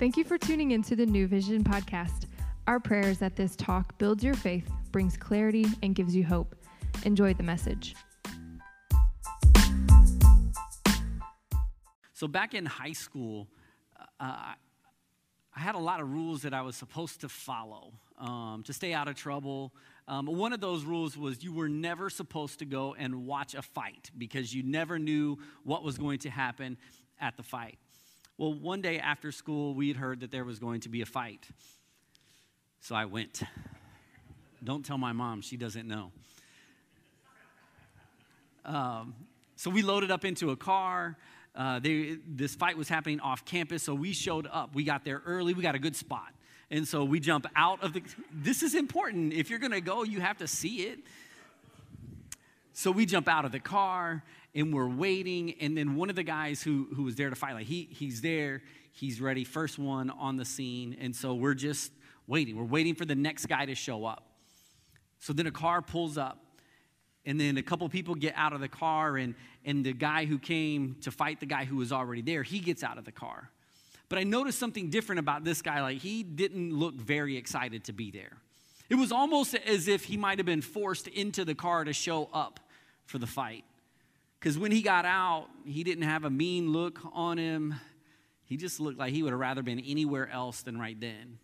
Thank you for tuning into the New Vision podcast. Our prayer is that this talk builds your faith, brings clarity, and gives you hope. Enjoy the message. So, back in high school, uh, I had a lot of rules that I was supposed to follow um, to stay out of trouble. Um, one of those rules was you were never supposed to go and watch a fight because you never knew what was going to happen at the fight. Well, one day after school, we had heard that there was going to be a fight. So I went. Don't tell my mom, she doesn't know. Um, so we loaded up into a car. Uh, they, this fight was happening off campus, so we showed up. We got there early, we got a good spot. And so we jump out of the. This is important. If you're gonna go, you have to see it. So we jump out of the car and we're waiting. And then one of the guys who, who was there to fight, like he, he's there, he's ready, first one on the scene. And so we're just waiting. We're waiting for the next guy to show up. So then a car pulls up. And then a couple people get out of the car, and, and the guy who came to fight the guy who was already there, he gets out of the car. But I noticed something different about this guy. Like, he didn't look very excited to be there. It was almost as if he might have been forced into the car to show up for the fight. Because when he got out, he didn't have a mean look on him. He just looked like he would have rather been anywhere else than right then.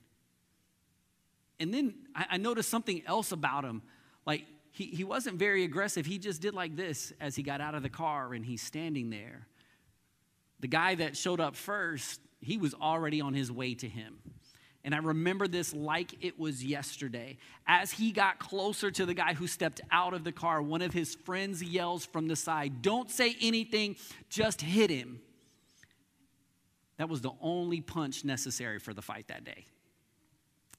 And then I, I noticed something else about him. Like, he, he wasn't very aggressive. He just did like this as he got out of the car and he's standing there. The guy that showed up first, he was already on his way to him. And I remember this like it was yesterday. As he got closer to the guy who stepped out of the car, one of his friends yells from the side, Don't say anything, just hit him. That was the only punch necessary for the fight that day.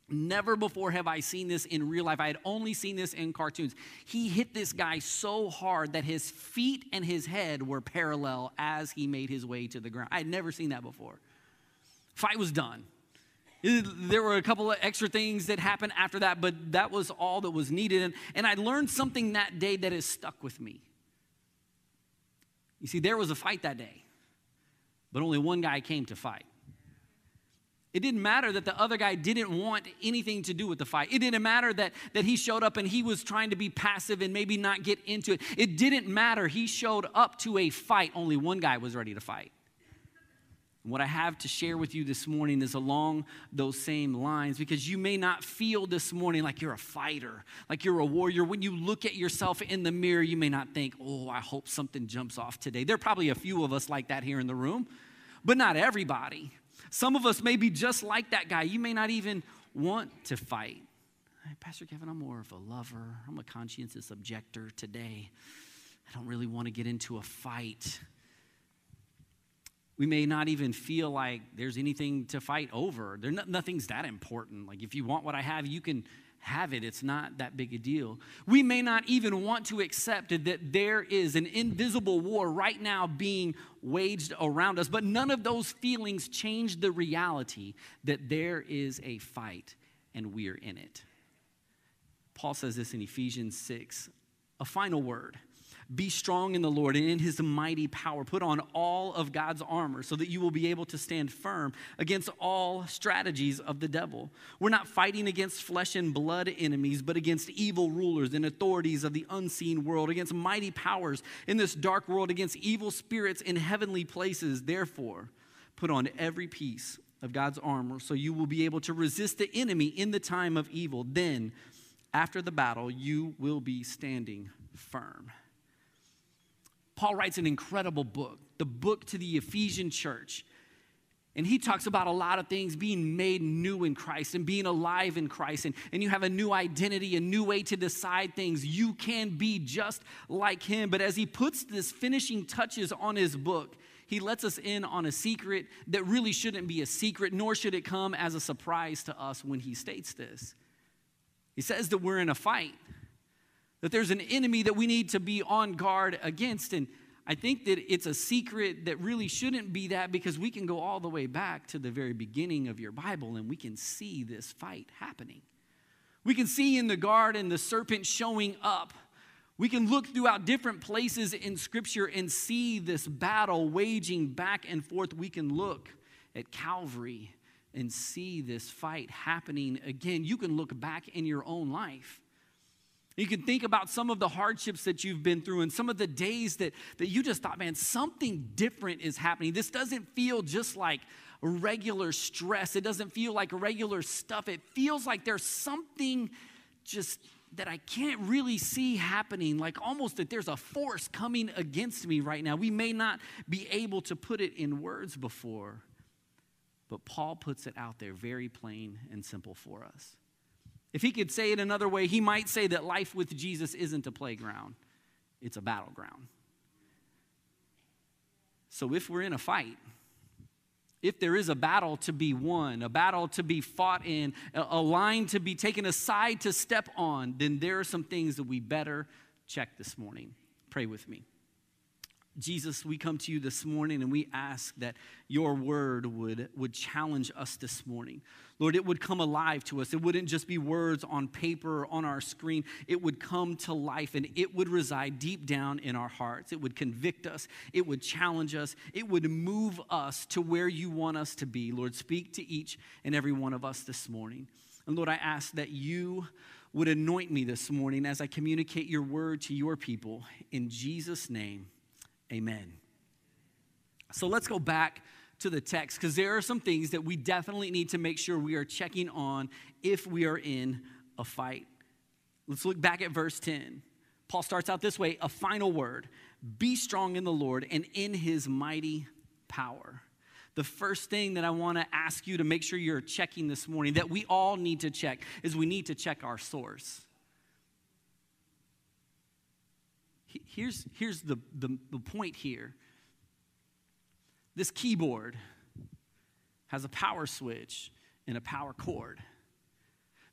Never before have I seen this in real life. I had only seen this in cartoons. He hit this guy so hard that his feet and his head were parallel as he made his way to the ground. I had never seen that before. Fight was done. There were a couple of extra things that happened after that, but that was all that was needed. And, and I learned something that day that has stuck with me. You see, there was a fight that day, but only one guy came to fight. It didn't matter that the other guy didn't want anything to do with the fight. It didn't matter that, that he showed up and he was trying to be passive and maybe not get into it. It didn't matter. He showed up to a fight. Only one guy was ready to fight. What I have to share with you this morning is along those same lines because you may not feel this morning like you're a fighter, like you're a warrior. When you look at yourself in the mirror, you may not think, oh, I hope something jumps off today. There are probably a few of us like that here in the room, but not everybody. Some of us may be just like that guy. You may not even want to fight. Hey, Pastor Kevin, I'm more of a lover, I'm a conscientious objector today. I don't really want to get into a fight we may not even feel like there's anything to fight over. There, nothing's that important. Like if you want what I have, you can have it. It's not that big a deal. We may not even want to accept that there is an invisible war right now being waged around us, but none of those feelings change the reality that there is a fight and we're in it. Paul says this in Ephesians 6 a final word. Be strong in the Lord and in his mighty power. Put on all of God's armor so that you will be able to stand firm against all strategies of the devil. We're not fighting against flesh and blood enemies, but against evil rulers and authorities of the unseen world, against mighty powers in this dark world, against evil spirits in heavenly places. Therefore, put on every piece of God's armor so you will be able to resist the enemy in the time of evil. Then, after the battle, you will be standing firm. Paul writes an incredible book, the book to the Ephesian church. And he talks about a lot of things being made new in Christ and being alive in Christ. And, and you have a new identity, a new way to decide things. You can be just like him. But as he puts this finishing touches on his book, he lets us in on a secret that really shouldn't be a secret, nor should it come as a surprise to us when he states this. He says that we're in a fight that there's an enemy that we need to be on guard against. And I think that it's a secret that really shouldn't be that because we can go all the way back to the very beginning of your Bible and we can see this fight happening. We can see in the garden the serpent showing up. We can look throughout different places in Scripture and see this battle waging back and forth. We can look at Calvary and see this fight happening again, you can look back in your own life. You can think about some of the hardships that you've been through and some of the days that, that you just thought, man, something different is happening. This doesn't feel just like regular stress. It doesn't feel like regular stuff. It feels like there's something just that I can't really see happening, like almost that there's a force coming against me right now. We may not be able to put it in words before, but Paul puts it out there very plain and simple for us. If he could say it another way, he might say that life with Jesus isn't a playground, it's a battleground. So if we're in a fight, if there is a battle to be won, a battle to be fought in, a line to be taken aside to step on, then there are some things that we better check this morning. Pray with me. Jesus, we come to you this morning and we ask that your word would, would challenge us this morning. Lord, it would come alive to us. It wouldn't just be words on paper or on our screen. It would come to life and it would reside deep down in our hearts. It would convict us. It would challenge us. It would move us to where you want us to be. Lord, speak to each and every one of us this morning. And Lord, I ask that you would anoint me this morning as I communicate your word to your people. In Jesus' name. Amen. So let's go back to the text because there are some things that we definitely need to make sure we are checking on if we are in a fight. Let's look back at verse 10. Paul starts out this way a final word be strong in the Lord and in his mighty power. The first thing that I want to ask you to make sure you're checking this morning, that we all need to check, is we need to check our source. here's, here's the, the, the point here this keyboard has a power switch and a power cord.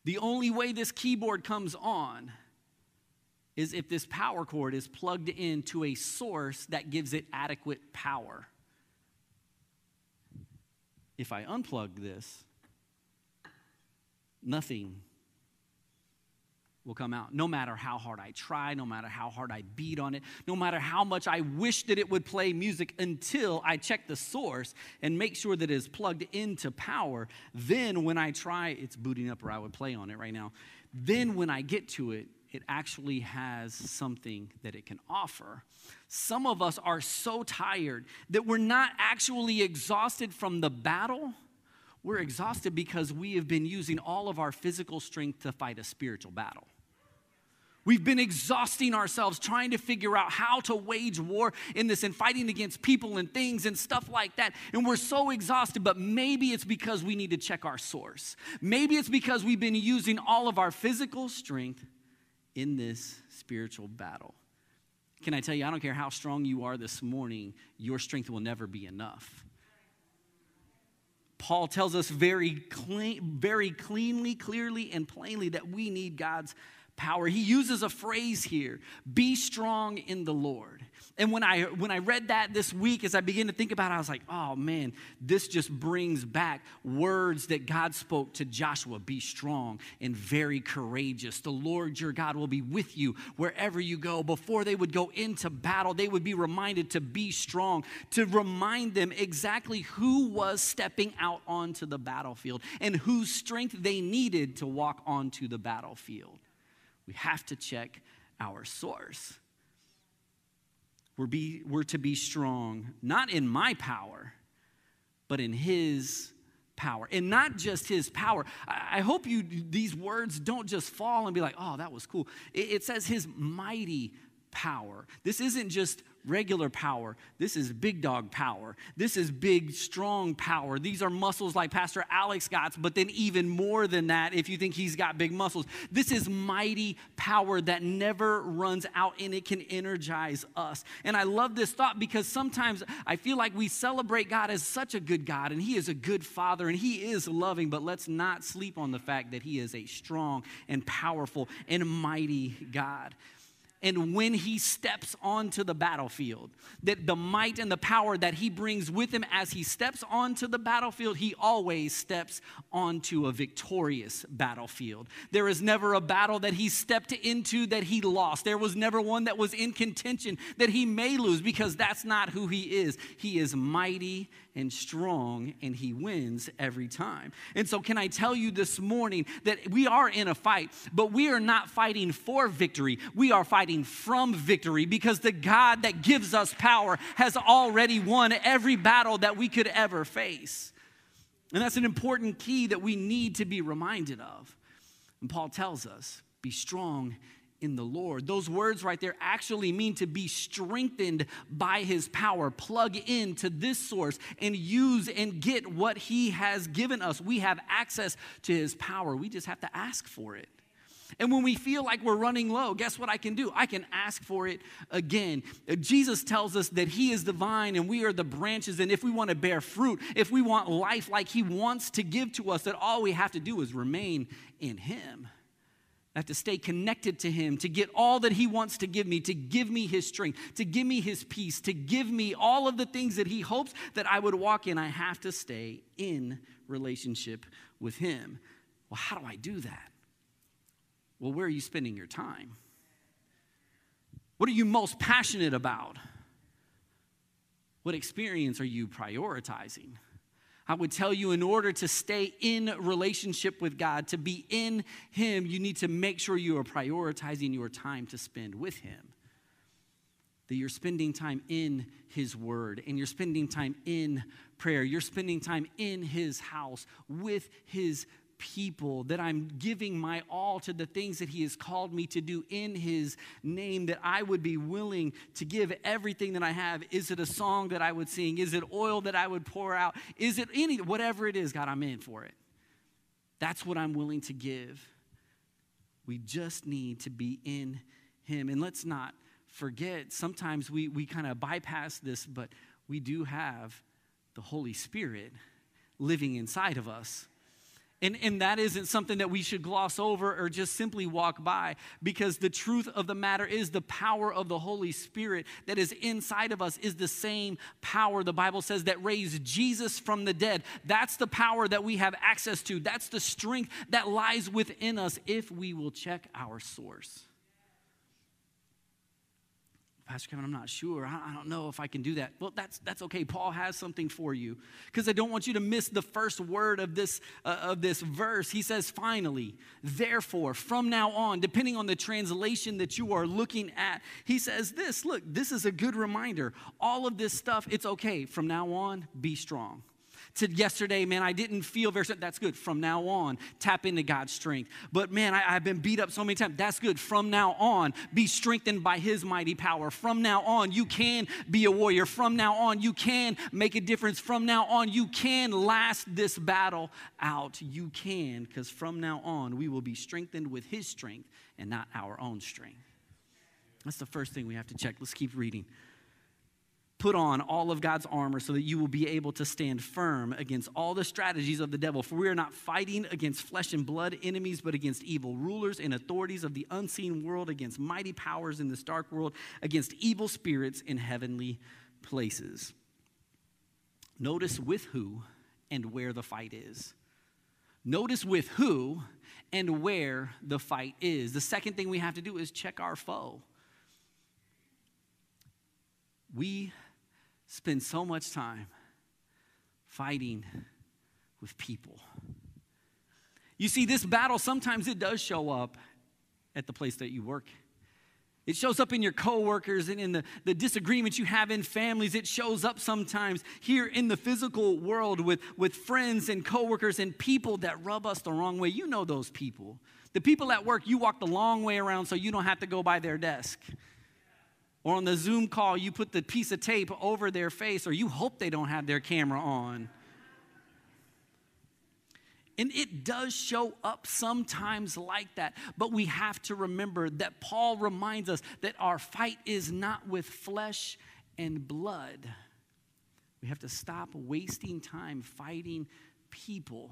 The only way this keyboard comes on is if this power cord is plugged into a source that gives it adequate power. If I unplug this, nothing will come out. No matter how hard I try, no matter how hard I beat on it, no matter how much I wish that it would play music until I check the source and make sure that it is plugged into power. Then, when I try, it's booting up, or I would play on it right now. Then, when I get to it, it actually has something that it can offer. Some of us are so tired that we're not actually exhausted from the battle. We're exhausted because we have been using all of our physical strength to fight a spiritual battle. We've been exhausting ourselves trying to figure out how to wage war in this and fighting against people and things and stuff like that. And we're so exhausted, but maybe it's because we need to check our source. Maybe it's because we've been using all of our physical strength in this spiritual battle. Can I tell you, I don't care how strong you are this morning, your strength will never be enough. Paul tells us very clean, very cleanly, clearly, and plainly that we need God's power. He uses a phrase here be strong in the Lord. And when I, when I read that this week, as I began to think about it, I was like, oh man, this just brings back words that God spoke to Joshua be strong and very courageous. The Lord your God will be with you wherever you go. Before they would go into battle, they would be reminded to be strong, to remind them exactly who was stepping out onto the battlefield and whose strength they needed to walk onto the battlefield. We have to check our source. We're, be, we're to be strong, not in my power, but in His power. And not just His power. I, hope you these words don't just fall and be like, oh, that was cool. It says His mighty power. This isn't just regular power. This is big dog power. This is big, strong power. These are muscles like Pastor Alex got, but then even more than that if you think he's got big muscles. This is mighty power that never runs out and it can energize us. And I love this thought because sometimes I feel like we celebrate God as such a good God and he is a good father and he is loving, but let's not sleep on the fact that he is a strong and powerful and mighty God. And when he steps onto the battlefield, that the might and the power that he brings with him as he steps onto the battlefield, he always steps onto a victorious battlefield. There is never a battle that he stepped into that he lost. There was never one that was in contention that he may lose because that's not who he is. He is mighty and strong, and he wins every time. And so, can I tell you this morning that we are in a fight, but we are not fighting for victory. We are fighting from victory because the God that gives us power has already won every battle that we could ever face. And that's an important key that we need to be reminded of. And Paul tells us be strong in the Lord. Those words right there actually mean to be strengthened by his power. Plug into this source and use and get what he has given us. We have access to his power. We just have to ask for it. And when we feel like we're running low, guess what I can do? I can ask for it again. Jesus tells us that He is the vine and we are the branches. And if we want to bear fruit, if we want life like He wants to give to us, that all we have to do is remain in Him. I have to stay connected to Him, to get all that He wants to give me, to give me His strength, to give me His peace, to give me all of the things that He hopes that I would walk in. I have to stay in relationship with Him. Well, how do I do that? Well, where are you spending your time? What are you most passionate about? What experience are you prioritizing? I would tell you in order to stay in relationship with God, to be in Him, you need to make sure you are prioritizing your time to spend with Him. That you're spending time in His Word and you're spending time in prayer. You're spending time in His house with His people, that I'm giving my all to the things that He has called me to do in His name, that I would be willing to give everything that I have. Is it a song that I would sing? Is it oil that I would pour out? Is it any, whatever it is, God, I'm in for it. That's what I'm willing to give. We just need to be in Him. And let's not forget, sometimes we, we kind of bypass this, but we do have the Holy Spirit living inside of us. And, and that isn't something that we should gloss over or just simply walk by because the truth of the matter is the power of the Holy Spirit that is inside of us is the same power, the Bible says, that raised Jesus from the dead. That's the power that we have access to. That's the strength that lies within us if we will check our source. Pastor Kevin, I'm not sure. I, don't know if I can do that. Well, that's, that's okay. Paul has something for you because I don't want you to miss the first word of this, uh, of this verse. He says, finally, therefore, from now on, depending on the translation that you are looking at, he says this look, this is a good reminder. All of this stuff, it's okay. From now on, be strong to yesterday, man, I didn't feel very, that's good. From now on, tap into God's strength. But man, I, have been beat up so many times. That's good. From now on, be strengthened by His mighty power. From now on, you can be a warrior. From now on, you can make a difference. From now on, you can last this battle out. You can, because from now on, we will be strengthened with His strength and not our own strength. That's the first thing we have to check. Let's keep reading. Put on all of God's armor so that you will be able to stand firm against all the strategies of the devil. For we are not fighting against flesh and blood enemies, but against evil rulers and authorities of the unseen world, against mighty powers in this dark world, against evil spirits in heavenly places. Notice with who and where the fight is. Notice with who and where the fight is. The second thing we have to do is check our foe. We spend so much time fighting with people. You see, this battle sometimes it does show up at the place that you work. It shows up in your coworkers and in the, the disagreements you have in families. It shows up sometimes here in the physical world with, with friends and coworkers and people that rub us the wrong way. You know those people. The people at work, you walk the long way around so you don't have to go by their desk. Or on the Zoom call, you put the piece of tape over their face, or you hope they don't have their camera on. And it does show up sometimes like that. But we have to remember that Paul reminds us that our fight is not with flesh and blood. We have to stop wasting time fighting people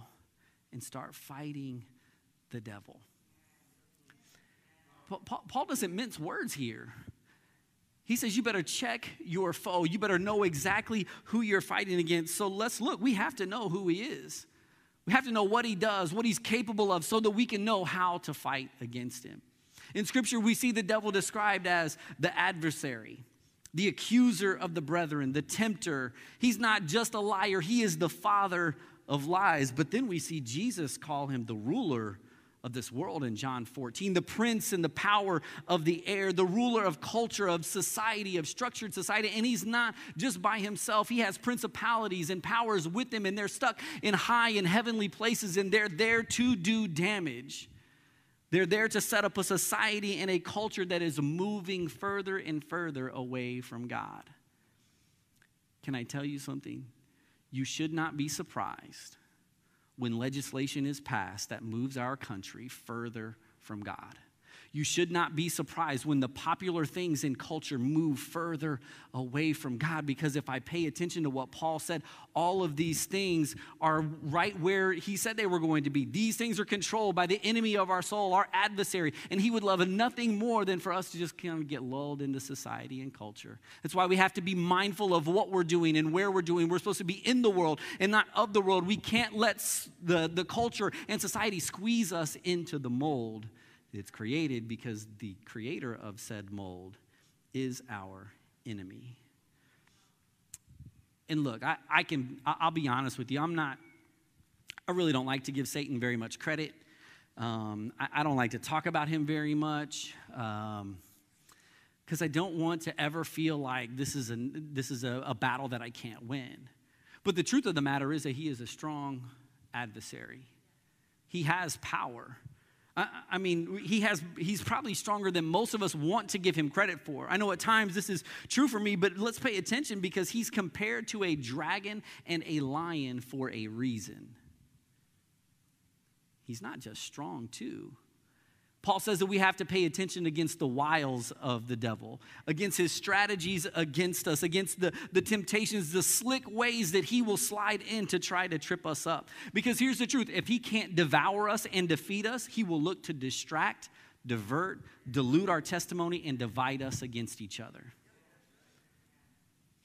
and start fighting the devil. Paul, doesn't mince words here. He says, You better check your foe. You better know exactly who you're fighting against. So let's look. We have to know who he is. We have to know what he does, what he's capable of, so that we can know how to fight against him. In scripture, we see the devil described as the adversary, the accuser of the brethren, the tempter. He's not just a liar, he is the father of lies. But then we see Jesus call him the ruler of this world in John 14, the prince and the power of the air, the ruler of culture, of society, of structured society. And he's not just by himself, he has principalities and powers with him, and they're stuck in high and heavenly places, and they're there to do damage. They're there to set up a society and a culture that is moving further and further away from God. Can I tell you something? You should not be surprised when legislation is passed that moves our country further from God. You should not be surprised when the popular things in culture move further away from God because if I pay attention to what Paul said, all of these things are right where he said they were going to be. These things are controlled by the enemy of our soul, our adversary, and he would love nothing more than for us to just kind of get lulled into society and culture. That's why we have to be mindful of what we're doing and where we're doing. We're supposed to be in the world and not of the world. We can't let the, the culture and society squeeze us into the mold it's created because the creator of said mold is our enemy. And look, I, I can, I'll be honest with you, I'm not, I really don't like to give Satan very much credit. Um, I, I, don't like to talk about him very much because um, I don't want to ever feel like this is, a, this is a, a battle that I can't win. But the truth of the matter is that he is a strong adversary, he has power. I, mean, he has, he's probably stronger than most of us want to give him credit for. I know at times this is true for me, but let's pay attention because he's compared to a dragon and a lion for a reason. He's not just strong, too. Paul says that we have to pay attention against the wiles of the devil, against his strategies against us, against the, the temptations, the slick ways that he will slide in to try to trip us up. Because here's the truth if he can't devour us and defeat us, he will look to distract, divert, dilute our testimony, and divide us against each other.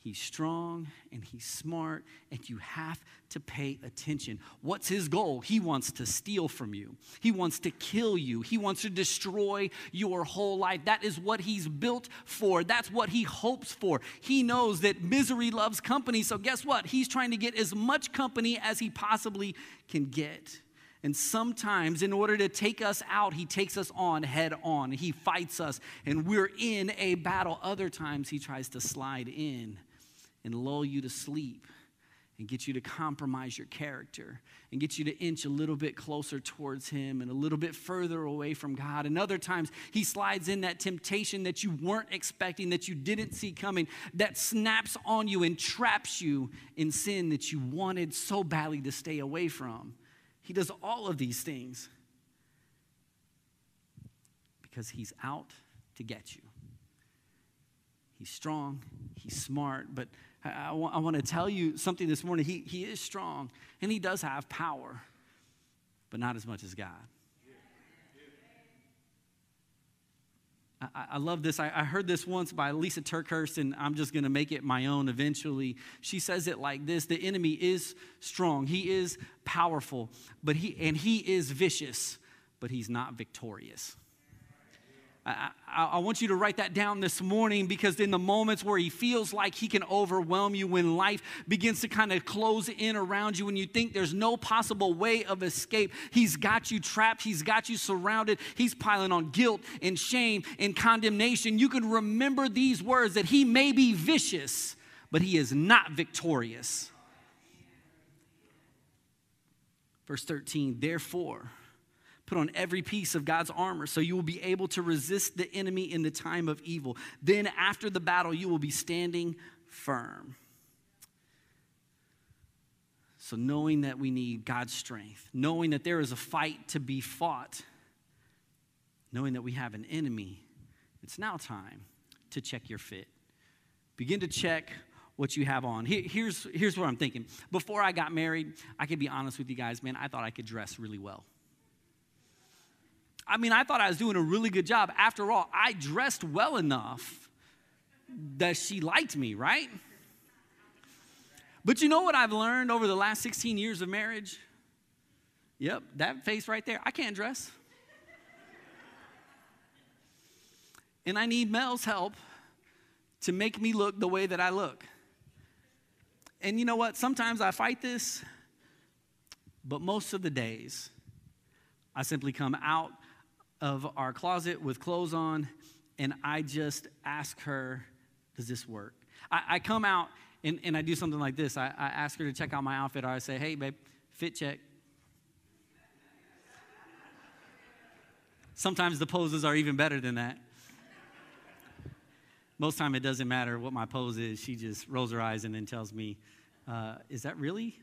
He's strong and he's smart, and you have to pay attention. What's his goal? He wants to steal from you, he wants to kill you, he wants to destroy your whole life. That is what he's built for, that's what he hopes for. He knows that misery loves company, so guess what? He's trying to get as much company as he possibly can get. And sometimes, in order to take us out, he takes us on head on. He fights us, and we're in a battle. Other times, he tries to slide in and lull you to sleep and get you to compromise your character and get you to inch a little bit closer towards Him and a little bit further away from God. And other times, He slides in that temptation that you weren't expecting, that you didn't see coming, that snaps on you and traps you in sin that you wanted so badly to stay away from. He does all of these things because He's out to get you. He's strong, He's smart, but I, I want to tell you something this morning. He, he is strong and he does have power, but not as much as God. I, I love this. I, I, heard this once by Lysa TerKeurst, and I'm just going to make it my own eventually. She says it like this The enemy is strong, he is powerful, but he, and he is vicious, but he's not victorious. I, I, want you to write that down this morning because in the moments where he feels like he can overwhelm you, when life begins to kind of close in around you, when you think there's no possible way of escape, he's got you trapped, he's got you surrounded, he's piling on guilt and shame and condemnation. You can remember these words that he may be vicious, but he is not victorious. Verse 13, therefore, Put on every piece of God's armor so you will be able to resist the enemy in the time of evil. Then, after the battle, you will be standing firm. So, knowing that we need God's strength, knowing that there is a fight to be fought, knowing that we have an enemy, it's now time to check your fit. Begin to check what you have on. Here's, here's what I'm thinking. Before I got married, I could be honest with you guys, man, I thought I could dress really well. I mean, I thought I was doing a really good job. After all, I dressed well enough that she liked me, right? But you know what I've learned over the last 16 years of marriage? Yep, that face right there. I can't dress. and I need Mel's help to make me look the way that I look. And you know what? Sometimes I fight this, but most of the days, I simply come out of our closet with clothes on and I just ask her, Does this work? I, I come out and, and I do something like this I, I ask her to check out my outfit, or I say, Hey, babe, fit check. Sometimes the poses are even better than that. Most time it doesn't matter what my pose is. She just rolls her eyes and then tells me, uh, "Is that really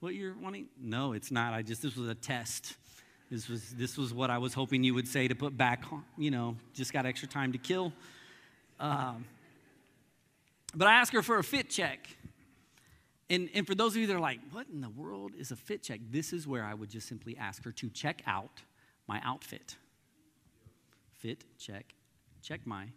what you're wanting?" No, it's not. I just this was a test. This was this was what I was hoping you would say to put back. You know, just got extra time to kill. Um, but I asked her for a fit check. And, and for those of you that are like, what in the world is a fit check? This is where I would just simply ask her to check out my outfit. Fit, check, check my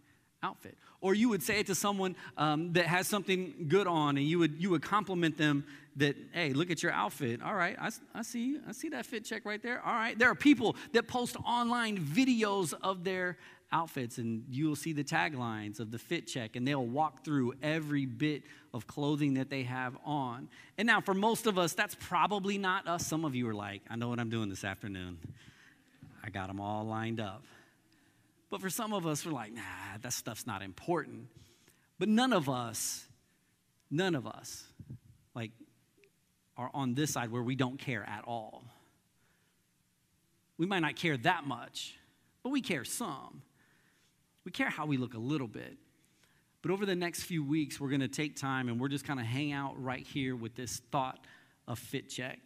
outfit. Or you would say it to someone um, that has something good on, and you would you would compliment them that, hey, look at your outfit. All right, I, I see I see that fit check right there. All right, there are people that post online videos of their outfits, and you'll see the taglines of the fit check, and they'll walk through every bit of clothing that they have on. And now, for most of us, that's probably not us. Some of you are like, I know what I'm doing this afternoon. I got them all lined up. But for some of us, we're like, nah, that stuff's not important. But none of us, none of us, like, are on this side where we don't care at all. We might not care that much, but we care some. We care how we look a little bit. But over the next few weeks, we're going to take time and we're just kind of hang out right here with this thought of fit check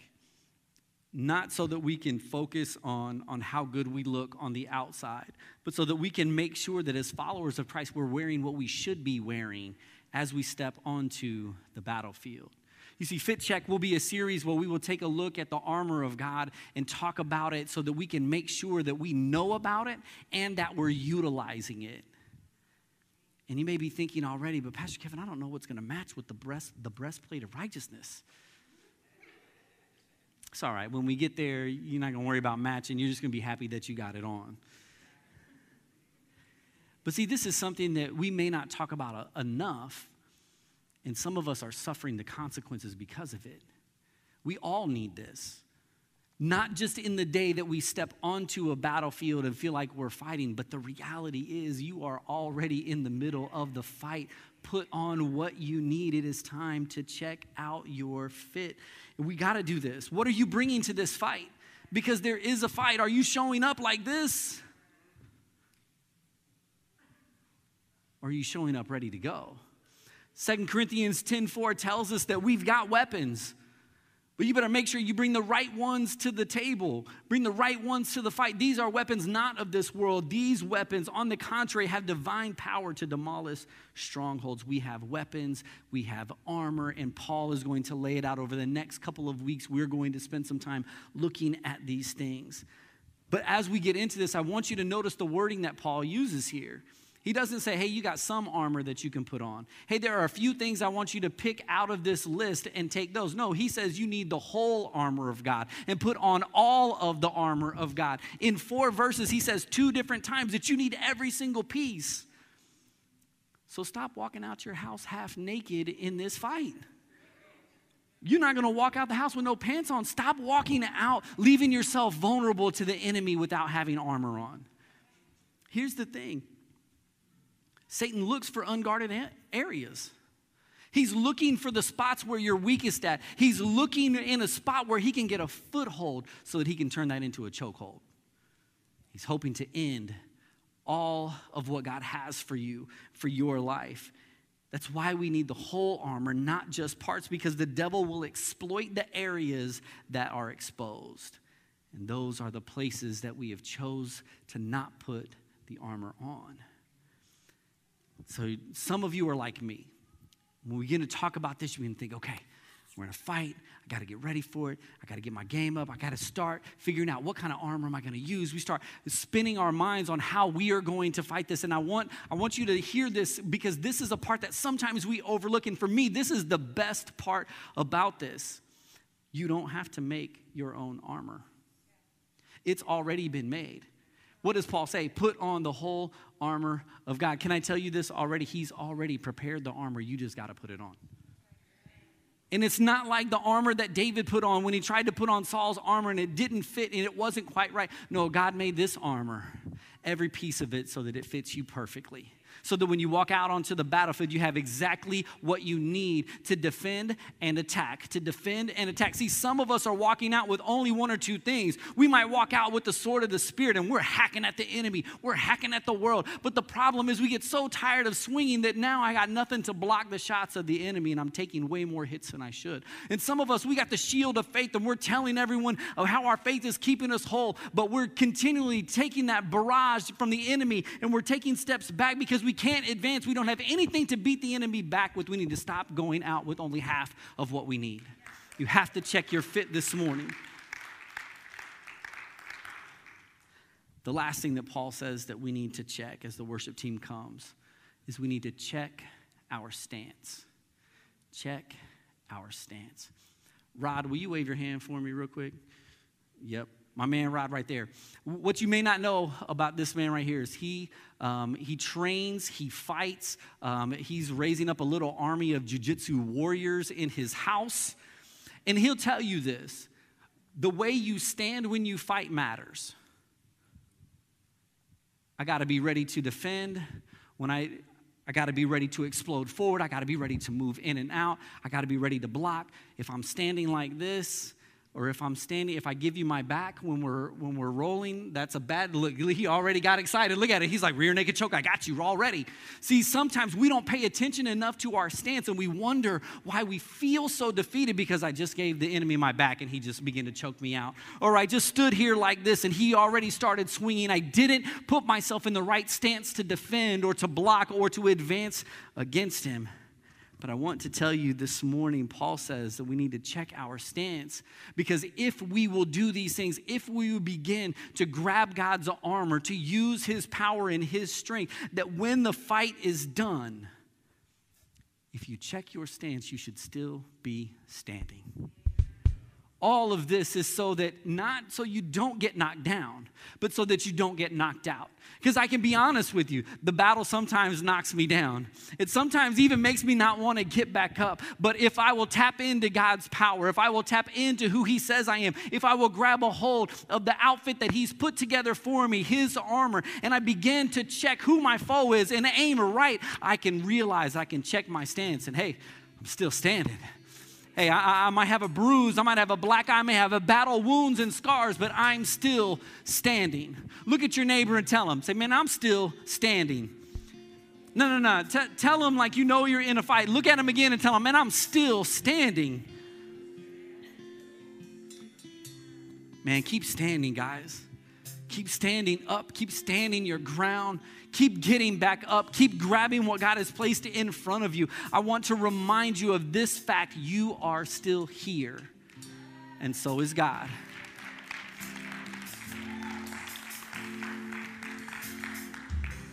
not so that we can focus on, on how good we look on the outside, but so that we can make sure that as followers of Christ, we're wearing what we should be wearing as we step onto the battlefield. You see, Fit Check will be a series where we will take a look at the armor of God and talk about it so that we can make sure that we know about it and that we're utilizing it. And you may be thinking already, but Pastor Kevin, I don't know what's going to match with the breast, the breastplate of righteousness. It's all right. When we get there, you're not going to worry about matching. You're just going to be happy that you got it on. But see, this is something that we may not talk about enough, and some of us are suffering the consequences because of it. We all need this. Not just in the day that we step onto a battlefield and feel like we're fighting, but the reality is you are already in the middle of the fight put on what you need. It is time to check out your fit. We got to do this. What are you bringing to this fight? Because there is a fight. Are you showing up like this? Or are you showing up ready to go? Second Corinthians 10:4 tells us that we've got weapons. But you better make sure you bring the right ones to the table, bring the right ones to the fight. These are weapons not of this world. These weapons, on the contrary, have divine power to demolish strongholds. We have weapons, we have armor, and Paul is going to lay it out over the next couple of weeks. We're going to spend some time looking at these things. But as we get into this, I want you to notice the wording that Paul uses here. He doesn't say, hey, you got some armor that you can put on. Hey, there are a few things I want you to pick out of this list and take those. No, he says you need the whole armor of God and put on all of the armor of God. In four verses, he says two different times that you need every single piece. So stop walking out your house half naked in this fight. You're not going to walk out the house with no pants on. Stop walking out, leaving yourself vulnerable to the enemy without having armor on. Here's the thing Satan looks for unguarded areas. He's looking for the spots where you're weakest at. He's looking in a spot where he can get a foothold so that he can turn that into a chokehold. He's hoping to end all of what God has for you, for your life. That's why we need the whole armor, not just parts, because the devil will exploit the areas that are exposed. And those are the places that we have chose to not put the armor on. So some of you are like me. When we begin to talk about this, you can think, okay, We're in a fight. I got to get ready for it. I got to get my game up. I got to start figuring out what kind of armor am I going to use. We start spinning our minds on how we are going to fight this. And I want, I want you to hear this because this is a part that sometimes we overlook. And for me, this is the best part about this. You don't have to make your own armor, it's already been made. What does Paul say? Put on the whole armor of God. Can I tell you this already? He's already prepared the armor. You just got to put it on. And it's not like the armor that David put on when he tried to put on Saul's armor and it didn't fit and it wasn't quite right. No, God made this armor, every piece of it, so that it fits you perfectly so that when you walk out onto the battlefield, you have exactly what you need to defend and attack. To defend and attack. See, some of us are walking out with only one or two things. We might walk out with the sword of the Spirit and we're hacking at the enemy, we're hacking at the world. But the problem is, we get so tired of swinging that now I got nothing to block the shots of the enemy and I'm taking way more hits than I should. And some of us, we got the shield of faith and we're telling everyone of how our faith is keeping us whole, but we're continually taking that barrage from the enemy and we're taking steps back because we we can't advance, we don't have anything to beat the enemy back with, we need to stop going out with only half of what we need. You have to check your fit this morning. The last thing that Paul says that we need to check as the worship team comes is we need to check our stance. Check our stance. Rod, will you wave your hand for me real quick? Yep, my man Rod right there. What you may not know about this man right here is he, um, he trains, he fights, um, he's raising up a little army of jujitsu warriors in his house. And he'll tell you this the way you stand when you fight matters. I got to be ready to defend. When I, I got to be ready to explode forward. I got to be ready to move in and out. I got to be ready to block. If I'm standing like this, or if i'm standing if i give you my back when we're when we're rolling that's a bad look. He already got excited. Look at it. He's like rear naked choke. I got you already. See sometimes we don't pay attention enough to our stance and we wonder why we feel so defeated because i just gave the enemy my back and he just began to choke me out. Or i just stood here like this and he already started swinging. I didn't put myself in the right stance to defend or to block or to advance against him but I want to tell you this morning, Paul says that we need to check our stance because if we will do these things, if we will begin to grab God's armor, to use his power and his strength, that when the fight is done, if you check your stance, you should still be standing all of this is so that not so you don't get knocked down, but so that you don't get knocked out. Because I can be honest with you, the battle sometimes knocks me down. It sometimes even makes me not want to get back up. But if I will tap into God's power, if I will tap into who He says I am, if I will grab a hold of the outfit that He's put together for me, His armor, and I begin to check who my foe is and aim right, I can realize I can check my stance and hey, I'm still standing. Hey, I, I, might have a bruise, I might have a black eye, I may have a battle wounds and scars, but I'm still standing. Look at your neighbor and tell him, say, man, I'm still standing. No, no, no. T- tell him like you know you're in a fight. Look at him again and tell him, man, I'm still standing. Man, keep standing, guys. Keep standing up. Keep standing your ground. Keep getting back up. Keep grabbing what God has placed in front of you. I want to remind you of this fact you are still here, and so is God.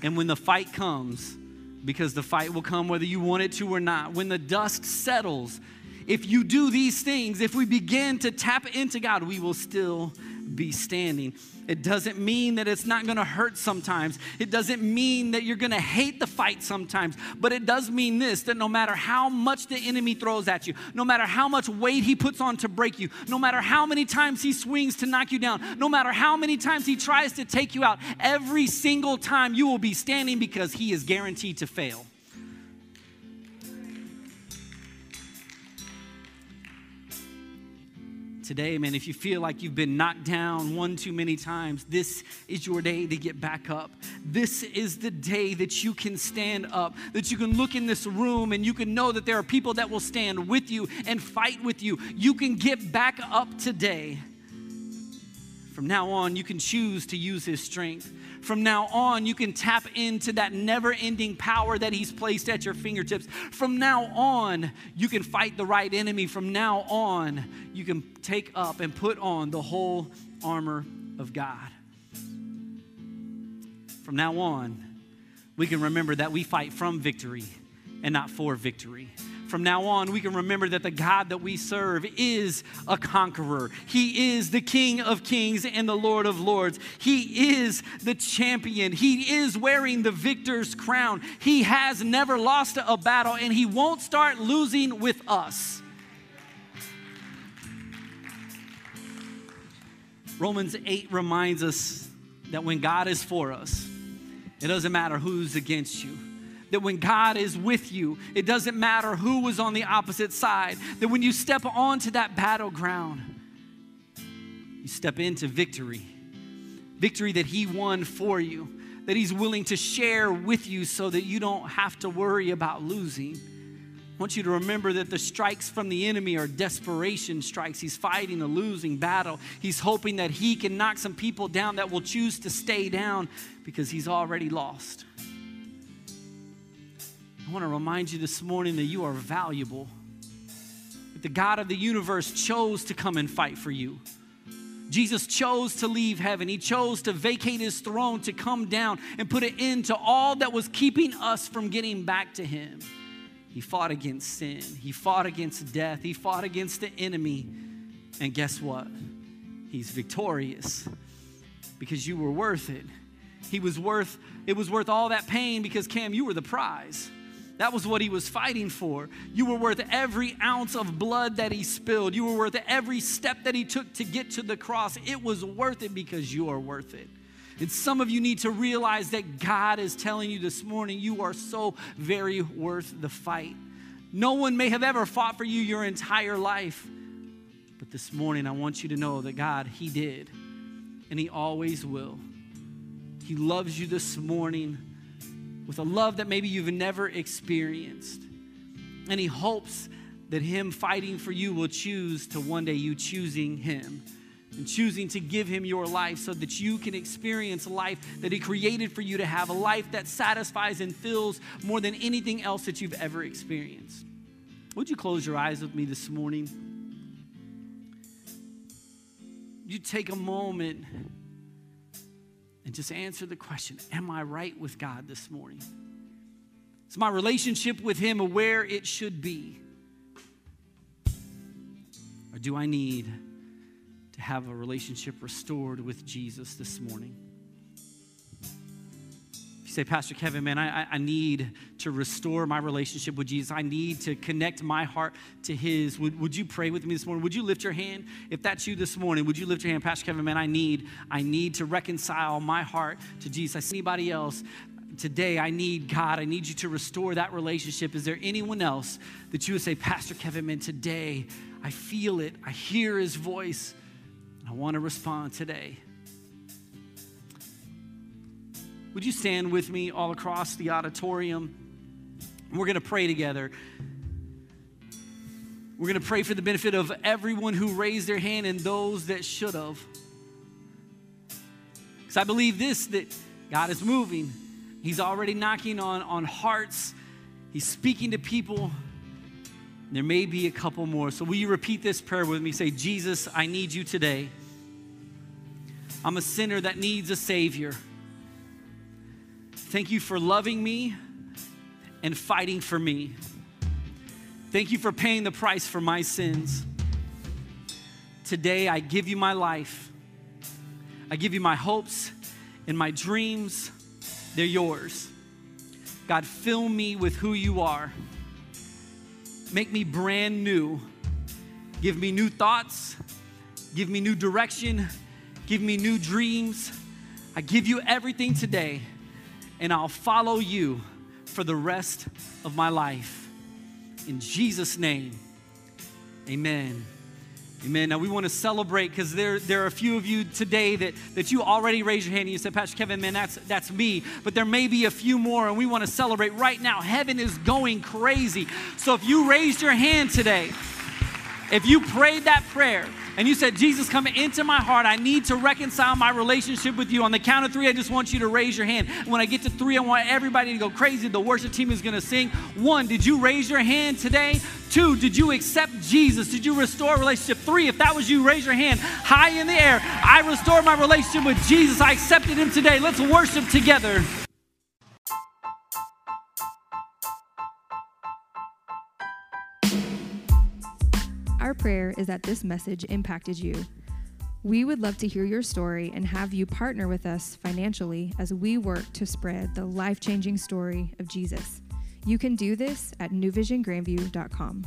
And when the fight comes, because the fight will come whether you want it to or not, when the dust settles, if you do these things, if we begin to tap into God, we will still be standing. It doesn't mean that it's not going to hurt sometimes. It doesn't mean that you're going to hate the fight sometimes. But it does mean this that no matter how much the enemy throws at you, no matter how much weight he puts on to break you, no matter how many times he swings to knock you down, no matter how many times he tries to take you out, every single time you will be standing because he is guaranteed to fail. Today, man, if you feel like you've been knocked down one too many times, this is your day to get back up. This is the day that you can stand up, that you can look in this room and you can know that there are people that will stand with you and fight with you. You can get back up today. From now on, you can choose to use His strength. From now on, you can tap into that never ending power that He's placed at your fingertips. From now on, you can fight the right enemy. From now on, you can take up and put on the whole armor of God. From now on, we can remember that we fight from victory and not for victory from now on, we can remember that the God that we serve is a conqueror. He is the King of kings and the Lord of lords. He is the champion. He is wearing the victor's crown. He has never lost a battle, and he won't start losing with us. Romans 8 reminds us that when God is for us, it doesn't matter who's against you that when God is with you, it doesn't matter who was on the opposite side, that when you step onto that battleground, you step into victory. Victory that He won for you, that He's willing to share with you so that you don't have to worry about losing. I want you to remember that the strikes from the enemy are desperation strikes. He's fighting a losing battle. He's hoping that he can knock some people down that will choose to stay down because he's already lost. I want to remind you this morning that you are valuable. That the God of the universe chose to come and fight for you. Jesus chose to leave heaven. He chose to vacate his throne to come down and put an end to all that was keeping us from getting back to him. He fought against sin, he fought against death, he fought against the enemy. And guess what? He's victorious because you were worth it. He was worth it was worth all that pain because Cam, you were the prize. That was what he was fighting for. You were worth every ounce of blood that he spilled. You were worth every step that he took to get to the cross. It was worth it because you are worth it. And some of you need to realize that God is telling you this morning you are so very worth the fight. No one may have ever fought for you your entire life. But this morning, I want you to know that God, He did, and He always will. He loves you this morning with a love that maybe you've never experienced. And He hopes that Him fighting for you will choose to one day you choosing Him and choosing to give Him your life so that you can experience life that He created for you to have, a life that satisfies and fills more than anything else that you've ever experienced. Would you close your eyes with me this morning? You take a moment and just answer the question Am I right with God this morning? Is my relationship with Him where it should be? Or do I need to have a relationship restored with Jesus this morning? Say, Pastor Kevin, man, I, I need to restore my relationship with Jesus. I need to connect my heart to His. Would, would you pray with me this morning? Would you lift your hand? If that's you this morning, would you lift your hand, Pastor Kevin, man, I need, I need to reconcile my heart to Jesus. I see anybody else today, I need God. I need you to restore that relationship. Is there anyone else that you would say, Pastor Kevin, man, today I feel it, I hear his voice, I want to respond today? Would you stand with me all across the auditorium? We're going to pray together. We're going to pray for the benefit of everyone who raised their hand and those that should have. Because I believe this that God is moving. He's already knocking on, on hearts, He's speaking to people. There may be a couple more. So, will you repeat this prayer with me? Say, Jesus, I need you today. I'm a sinner that needs a Savior. Thank you for loving me and fighting for me. Thank you for paying the price for my sins. Today, I give you my life. I give you my hopes and my dreams. They're yours. God, fill me with who you are. Make me brand new. Give me new thoughts. Give me new direction. Give me new dreams. I give you everything today and I'll follow you for the rest of my life. In Jesus' name, amen. Amen. Now we want to celebrate because there, there are a few of you today that, that you already raised your hand and you said, Pastor Kevin, man, that's, that's me. But there may be a few more and we want to celebrate right now. Heaven is going crazy. So if you raised your hand today, if you prayed that prayer, and you said, Jesus, come into my heart. I need to reconcile my relationship with you. On the count of three, I just want you to raise your hand. When I get to three, I want everybody to go crazy. The worship team is going to sing. One, did you raise your hand today? Two, did you accept Jesus? Did you restore a relationship? Three, if that was you, raise your hand high in the air. I restored my relationship with Jesus. I accepted him today. Let's worship together. Our prayer is that this message impacted you. We would love to hear your story and have you partner with us financially as we work to spread the life changing story of Jesus. You can do this at newvisiongrandview.com.